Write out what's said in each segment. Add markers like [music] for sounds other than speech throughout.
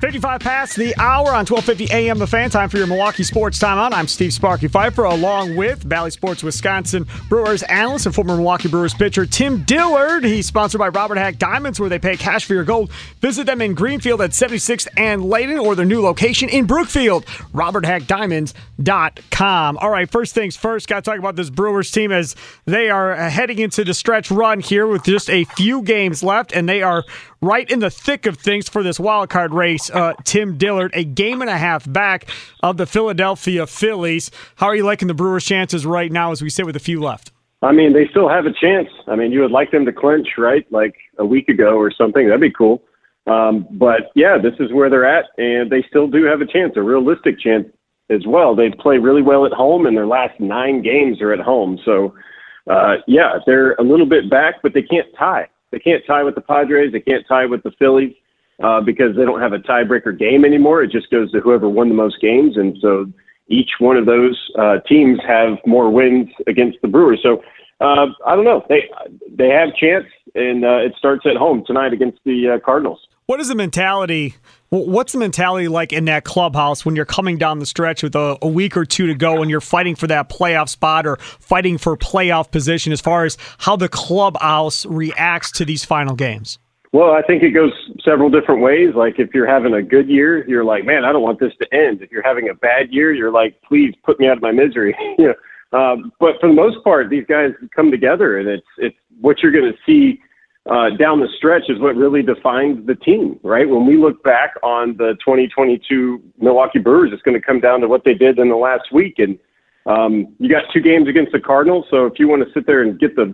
55 past the hour on 1250 AM The Fan. Time for your Milwaukee Sports Timeout. I'm Steve Sparky Pfeiffer, along with Bally Sports Wisconsin Brewers analyst and former Milwaukee Brewers pitcher Tim Dillard. He's sponsored by Robert Haack Diamonds, where they pay cash for your gold. Visit them in Greenfield at 76th and Layton, or their new location in Brookfield, roberthaackdiamonds.com. All right, first things first, got to talk about this Brewers team as they are heading into the stretch run here with just a few games left, and they are right in the thick of things for this wild card race. Uh, Tim Dillard, a game and a half back of the Philadelphia Phillies. How are you liking the Brewers' chances right now as we sit with a few left? I mean, they still have a chance. I mean, you would like them to clinch, right? Like a week ago or something. That'd be cool. Um, but yeah, this is where they're at, and they still do have a chance, a realistic chance as well. They play really well at home, and their last nine games are at home. So, uh, yeah, they're a little bit back, but they can't tie. They can't tie with the Padres. They can't tie with the Phillies uh, because they don't have a tiebreaker game anymore. It just goes to whoever won the most games, and so each one of those uh, teams have more wins against the Brewers. So uh, I don't know. They they have chance, and uh, it starts at home tonight against the uh, Cardinals. What is the mentality? What's the mentality like in that clubhouse when you're coming down the stretch with a, a, week or two to go and you're fighting for that playoff spot or fighting for playoff position as far as how the clubhouse reacts to these final games? Well, I think it goes several different ways. Like if you're having a good year, you're like, man, I don't want this to end. If you're having a bad year, you're like, please put me out of my misery. [laughs] you know, um, but for the most part, these guys come together, and it's it's what you're going to see uh, down the stretch is what really defines the team, right? When we look back on the 2022 Milwaukee Brewers, it's going to come down to what they did in the last week. And um, you got two games against the Cardinals, so if you want to sit there and get the,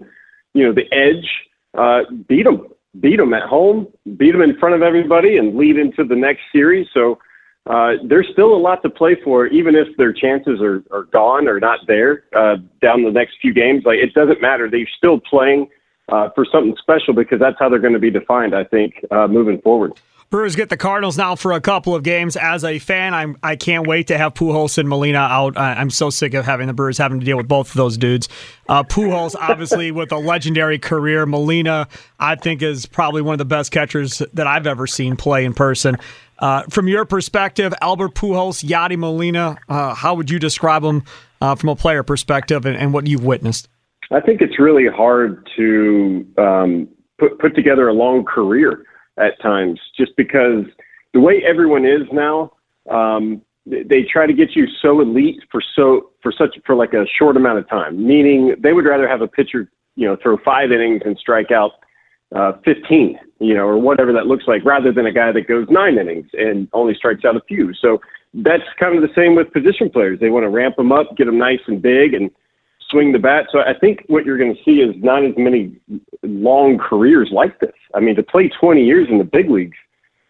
you know, the edge, uh, beat them, beat them at home, beat them in front of everybody, and lead into the next series. So uh, there's still a lot to play for, even if their chances are, are gone or not there uh, down the next few games. Like it doesn't matter; they're still playing uh, for something special because that's how they're going to be defined, I think, uh, moving forward. Brewers get the Cardinals now for a couple of games. As a fan, I'm I can't wait to have Pujols and Molina out. I'm so sick of having the Brewers having to deal with both of those dudes. Uh, Pujols, obviously, with a legendary career. Molina, I think, is probably one of the best catchers that I've ever seen play in person. Uh, from your perspective, Albert Pujols, Yadi Molina, uh, how would you describe them uh, from a player perspective and, and what you've witnessed? I think it's really hard to um, put put together a long career at times, just because the way everyone is now, um, they try to get you so elite for so for such for like a short amount of time. Meaning they would rather have a pitcher, you know, throw five innings and strike out uh, 15, you know, or whatever that looks like, rather than a guy that goes nine innings and only strikes out a few. So that's kind of the same with position players. They want to ramp them up, get them nice and big, and swing the bat. So I think what you're going to see is not as many long careers like this. I mean, to play 20 years in the big leagues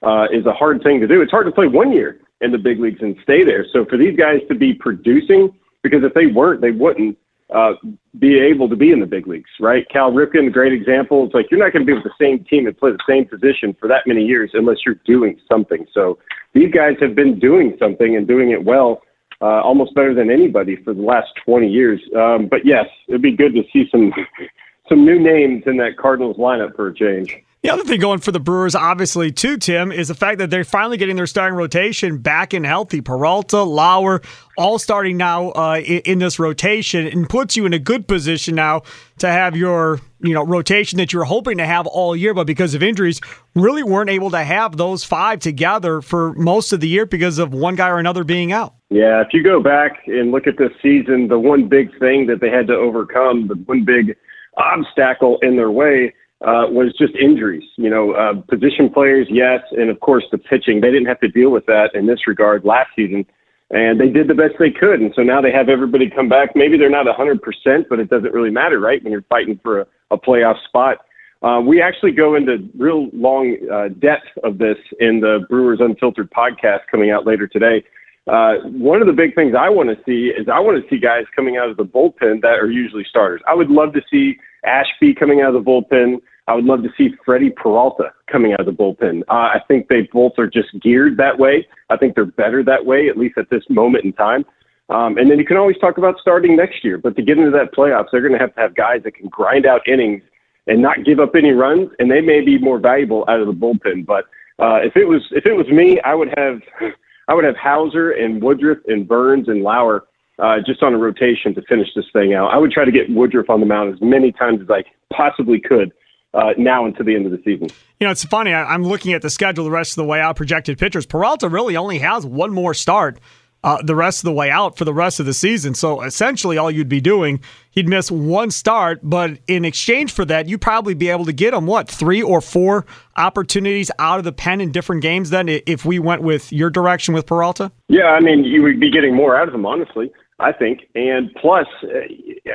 uh, is a hard thing to do. It's hard to play one year in the big leagues and stay there. So for these guys to be producing, because if they weren't, they wouldn't uh, be able to be in the big leagues, right? Cal Ripken, great example. It's like you're not going to be with the same team and play the same position for that many years unless you're doing something. So these guys have been doing something and doing it well uh, almost better than anybody for the last 20 years. Um, but yes, it'd be good to see some [laughs] some new names in that Cardinals lineup for a change. The other thing going for the Brewers, obviously, too, Tim, is the fact that they're finally getting their starting rotation back and healthy. Peralta, Lauer, all starting now uh, in, this rotation, and puts you in a good position now to have your you know rotation that you're hoping to have all year, but because of injuries, really weren't able to have those five together for most of the year because of one guy or another being out. Yeah, if you go back and look at this season, the one big thing that they had to overcome, the one big obstacle in their way uh, was just injuries. You know, uh, position players, yes, and of course the pitching. They didn't have to deal with that in this regard last season, and they did the best they could. And so now they have everybody come back. Maybe they're not 100%, but it doesn't really matter, right? When you're fighting for a, a playoff spot. Uh, we actually go into real long uh, depth of this in the Brewers Unfiltered podcast coming out later today. Uh, one of the big things I want to see is I want to see guys coming out of the bullpen that are usually starters. I would love to see Ashby coming out of the bullpen. I would love to see Freddie Peralta coming out of the bullpen. Uh, I think they both are just geared that way. I think they're better that way, at least at this moment in time. Um, and then you can always talk about starting next year, but to get into that playoffs, they're going to have to have guys that can grind out innings and not give up any runs, and they may be more valuable out of the bullpen. But uh, if it was if it was me, I would have [laughs] I would have Houser and Woodruff and Burnes and Lauer uh, just on a rotation to finish this thing out. I would try to get Woodruff on the mound as many times as I possibly could uh, now until the end of the season. You know, it's funny. I, am looking at the schedule the rest of the way out, projected pitchers. Peralta really only has one more start uh, the rest of the way out for the rest of the season. So essentially, all you'd be doing, he'd miss one start, but in exchange for that, you'd probably be able to get him, what, three or four opportunities out of the pen in different games then if we went with your direction with Peralta? Yeah, I mean, you would be getting more out of him, honestly. I think. And plus, uh,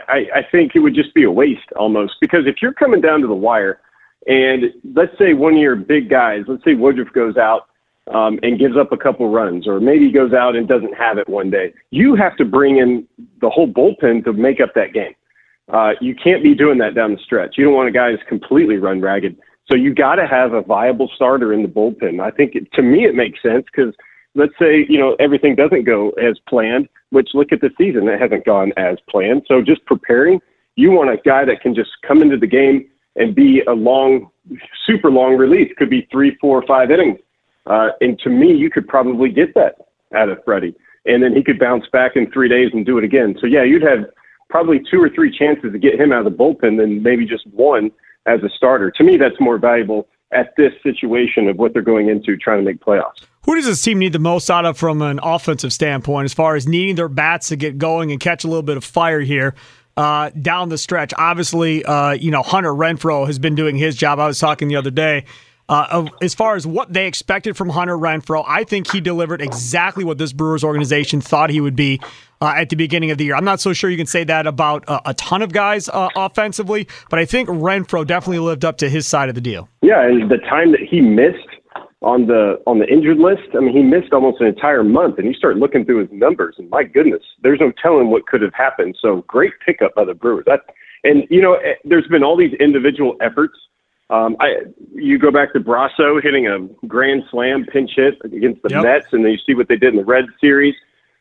I, I think it would just be a waste almost because if you're coming down to the wire, and let's say one of your big guys, let's say Woodruff goes out um, and gives up a couple runs, or maybe goes out and doesn't have it one day, you have to bring in the whole bullpen to make up that game. Uh, you can't be doing that down the stretch. You don't want a guy who's completely run ragged. So you got to have a viable starter in the bullpen. I think it, to me it makes sense because let's say you know everything doesn't go as planned which look at the season that hasn't gone as planned. So just preparing, you want a guy that can just come into the game and be a long, super long relief Could be three, four, five innings. Uh, and to me, you could probably get that out of Freddie. And then he could bounce back in three days and do it again. So yeah, you'd have probably two or three chances to get him out of the bullpen than maybe just one as a starter. To me, that's more valuable at this situation of what they're going into trying to make playoffs. Who does this team need the most out of from an offensive standpoint as far as needing their bats to get going and catch a little bit of fire here? Uh, down the stretch. Obviously, uh, you know, Hunter Renfroe has been doing his job. I was talking the other day. Uh, as far as what they expected from Hunter Renfroe, I think he delivered exactly what this Brewers organization thought he would be uh, at the beginning of the year. I'm not so sure you can say that about uh, a ton of guys uh, offensively, but I think Renfroe definitely lived up to his side of the deal. Yeah, and the time that he missed on the on the injured list. I mean, he missed almost an entire month, and you start looking through his numbers, and my goodness, there's no telling what could have happened. So great pickup by the Brewers. That, and you know, eh, there's been all these individual efforts. Um, I you go back to Brosseau hitting a grand slam pinch hit against the yep. Mets, and then you see what they did in the Red Series.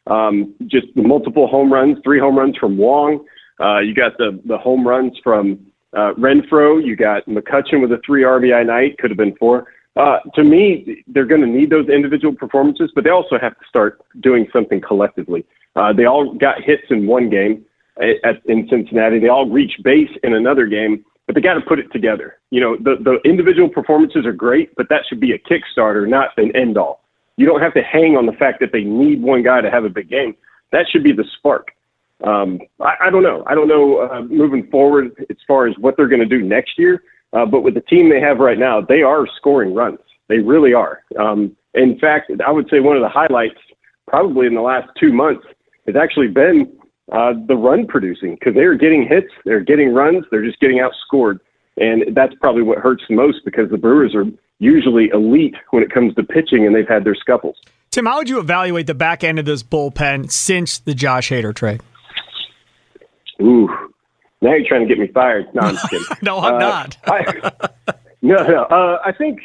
Um, just multiple home runs, three home runs from Wong. Uh, you got the the home runs from uh, Renfroe. You got McCutchen with a three RBI night, could have been four. Uh, to me, they're going to need those individual performances, but they also have to start doing something collectively. Uh, they all got hits in one game at, at, in Cincinnati. They all reached base in another game, but they got to put it together. You know, the, the individual performances are great, but that should be a Kickstarter, not an end all. You don't have to hang on the fact that they need one guy to have a big game. That should be the spark. Um, I, I don't know. I don't know uh, moving forward as far as what they're going to do next year. Uh, but with the team they have right now, they are scoring runs. They really are. Um, in fact, I would say one of the highlights, probably in the last two months, has actually been uh, the run producing because they are getting hits, they're getting runs, they're just getting outscored. And that's probably what hurts the most because the Brewers are usually elite when it comes to pitching and they've had their scuffles. Tim, how would you evaluate the back end of this bullpen since the Josh Hader trade? Ooh, now you're trying to get me fired. No, I'm just kidding. [laughs] no, I'm uh, not. [laughs] I, no, no. Uh, I think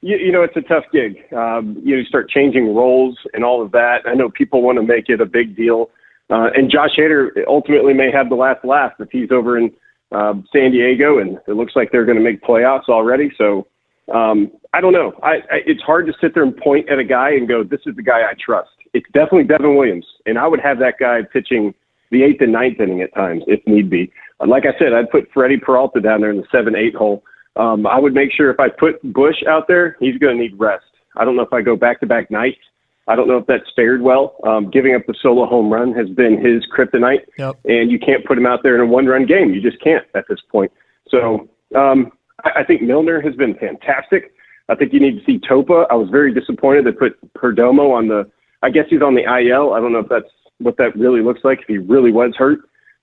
you, you, know it's a tough gig. Um, you, know, you start changing roles and all of that. I know people want to make it a big deal, uh, and Josh Hader ultimately may have the last laugh if he's over in uh, San Diego, and it looks like they're going to make playoffs already. So Um, I don't know. I, I, it's hard to sit there and point at a guy and go, "This is the guy I trust." It's definitely Devin Williams, and I would have that guy pitching the eighth and ninth inning at times if need be. Like I said, I'd put Freddie Peralta down there in the seven eight hole. Um, I would make sure if I put Bush out there, he's going to need rest. I don't know if I go back to back nights. I don't know if that's fared well. Um, giving up the solo home run has been his kryptonite, Yep. and you can't put him out there in a one run game. You just can't at this point. So um, I, I think Milner has been fantastic. I think you need to see Topa. I was very disappointed they put Perdomo on the. I guess he's on the IL. I don't know if that's what that really looks like. If he really was hurt,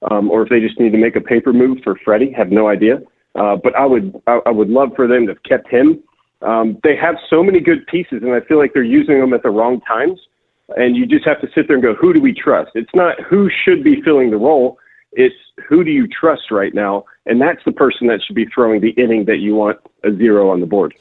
um, or if they just need to make a paper move for Freddie. Have no idea. Uh, but I would I, I would love for them to have kept him. Um, they have so many good pieces, and I feel like they're using them at the wrong times. And you just have to sit there and go, who do we trust? It's not who should be filling the role. It's who do you trust right now, and that's the person that should be throwing the inning that you want a zero on the board.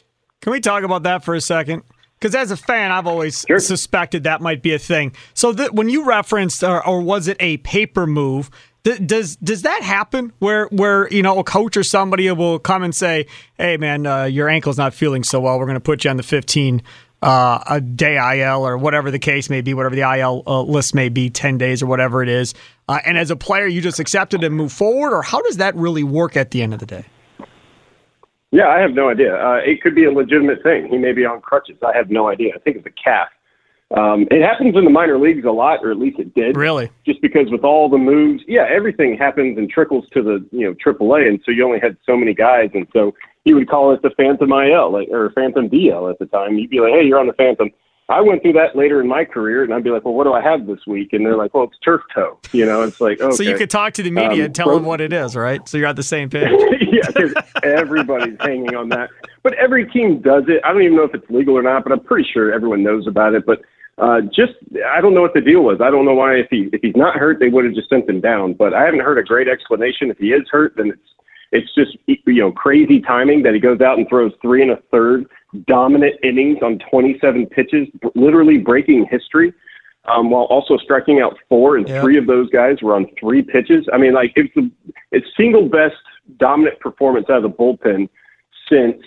Can we talk about that for a second? Because as a fan, I've always Sure. suspected that might be a thing. So th- when you referenced, or, or was it a paper move? Does does that happen where where you know a coach or somebody will come and say, "Hey man, uh, your ankle's not feeling so well. We're going to put you on the 15 uh, a day IL or whatever the case may be, whatever the IL uh, list may be, 10 days or whatever it is." Uh, and as a player, you just accept it and move forward, or how does that really work at the end of the day? Yeah, I have no idea. Uh, it could be a legitimate thing. He may be on crutches. I have no idea. I think it's a calf. Um, it happens in the minor leagues a lot, or at least it did. Really? Just because with all the moves, yeah, everything happens and trickles to the you know AAA, and so you only had so many guys, and so you would call it the Phantom IL like, or Phantom DL at the time. You'd be like, hey, you're on the Phantom. I went through that later in my career, and I'd be like, well, what do I have this week? And they're like, well, it's turf toe. You know, it's like, okay. So you could talk to the media Um, and tell bro- them what it is, right? So you're on the same page. [laughs] yeah, because everybody's hanging on that. But every team does it. I don't even know if it's legal or not, but I'm pretty sure everyone knows about it. But uh, just, I don't know what the deal was. I don't know why. If he if he's not hurt, they would have just sent him down. But I haven't heard a great explanation. If he is hurt, then it's it's just you know crazy timing that he goes out and throws three and a third dominant innings on 27 pitches, literally breaking history. Um, while also striking out four, and three of those guys were on three pitches. I mean, like it's the it's single best dominant performance out of the bullpen since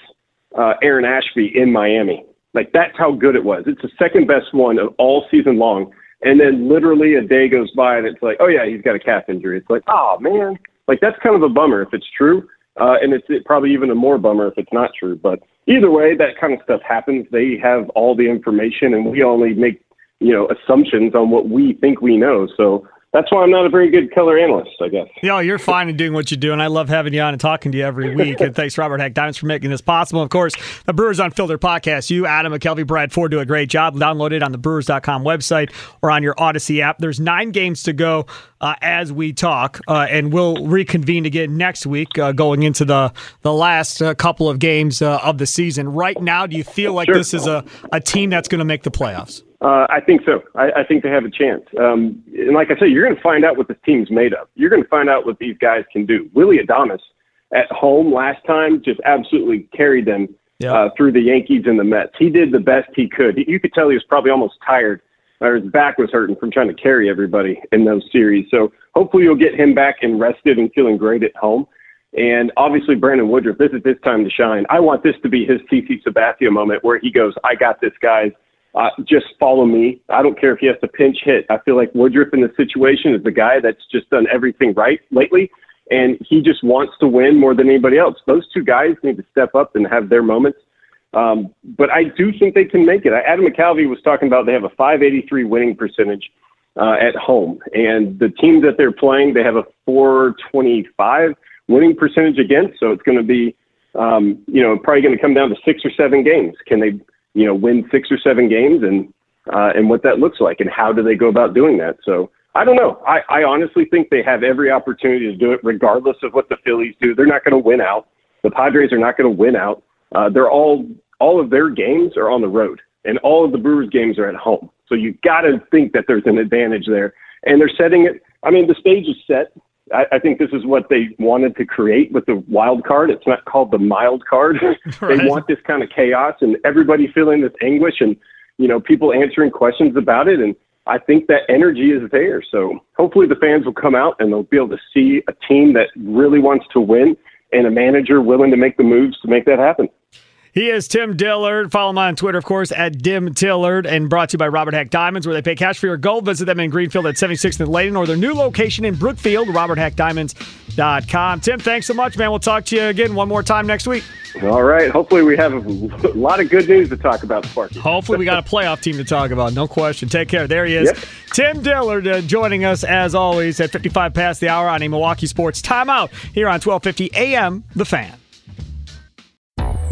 uh, Aaron Ashby in Miami. Like that's how good it was. It's the second best one of all season long. And then literally a day goes by and it's like, oh yeah, he's got a calf injury. It's like, oh man, like that's kind of a bummer if it's true. Uh, and it's it, probably even a more bummer if it's not true. But either way, that kind of stuff happens. They have all the information, and we only make you know assumptions on what we think we know. So that's why I'm not a very good color analyst, I guess. Yeah, you're fine in doing what you do, and I love having you on and talking to you every week. And thanks, Robert Haack Diamonds, for making this possible. Of course, the Brewers Unfiltered podcast. You, Adam McCalvy, Brad Ford do a great job. Download it on the Brewers.com website or on your Odyssey app. There's nine games to go uh, as we talk, uh, and we'll reconvene again next week, uh, going into the the last uh, couple of games uh, of the season. Right now, do you feel like Sure. this is a, a team that's going to make the playoffs? Uh, I think so. I, I think they have a chance. Um, and like I said, you're going to find out what this team's made of. You're going to find out what these guys can do. Willy Adames at home last time just absolutely carried them uh, through the Yankees and the Mets. He did the best he could. You could tell he was probably almost tired, or his back was hurting from trying to carry everybody in those series. So hopefully you'll get him back and rested and feeling great at home. And obviously, Brandon Woodruff, this is his time to shine. I want this to be his CC Sabathia moment where he goes, I got this, guys. Uh, just follow me. I don't care if he has to pinch hit. I feel like Woodruff in this situation is the guy that's just done everything right lately, and he just wants to win more than anybody else. Those two guys need to step up and have their moments. Um, but I do think they can make it. Adam McCalvy was talking about they have a 583 winning percentage uh, at home, and the teams that they're playing, they have a 425 winning percentage against. So it's going to be, um, you know, probably going to come down to six or seven games. Can they, you know, win six or seven games, and uh, and what that looks like, and how do they go about doing that? So I don't know. I, I honestly think they have every opportunity to do it, regardless of what the Phillies do. They're not going to win out. The Padres are not going to win out. Uh, they're all all of their games are on the road, and all of the Brewers games are at home. So you got to think that there's an advantage there, and they're setting it. I mean, the stage is set. I, I think this is what they wanted to create with the wild card. It's not called the mild card. [laughs] Right. They want this kind of chaos and everybody feeling this anguish and you know people answering questions about it. And I think that energy is there. So hopefully the fans will come out and they'll be able to see a team that really wants to win and a manager willing to make the moves to make that happen. He is Tim Dillard. Follow him on Twitter, of course, at Tim Dillard, and brought to you by Robert Haack Diamonds, where they pay cash for your gold. Visit them in Greenfield at 76th and Layton, or their new location in Brookfield, roberthaackdiamonds.com. Tim, thanks so much, man. We'll talk to you again one more time next week. All right. Hopefully, we have a lot of good news to talk about, Sparky. Hopefully, we got a playoff team to talk about. No question. Take care. There he is. Yep. Tim Dillard uh, joining us, as always, at 55 past the hour on a Milwaukee Sports Timeout here on 1250 AM The Fan.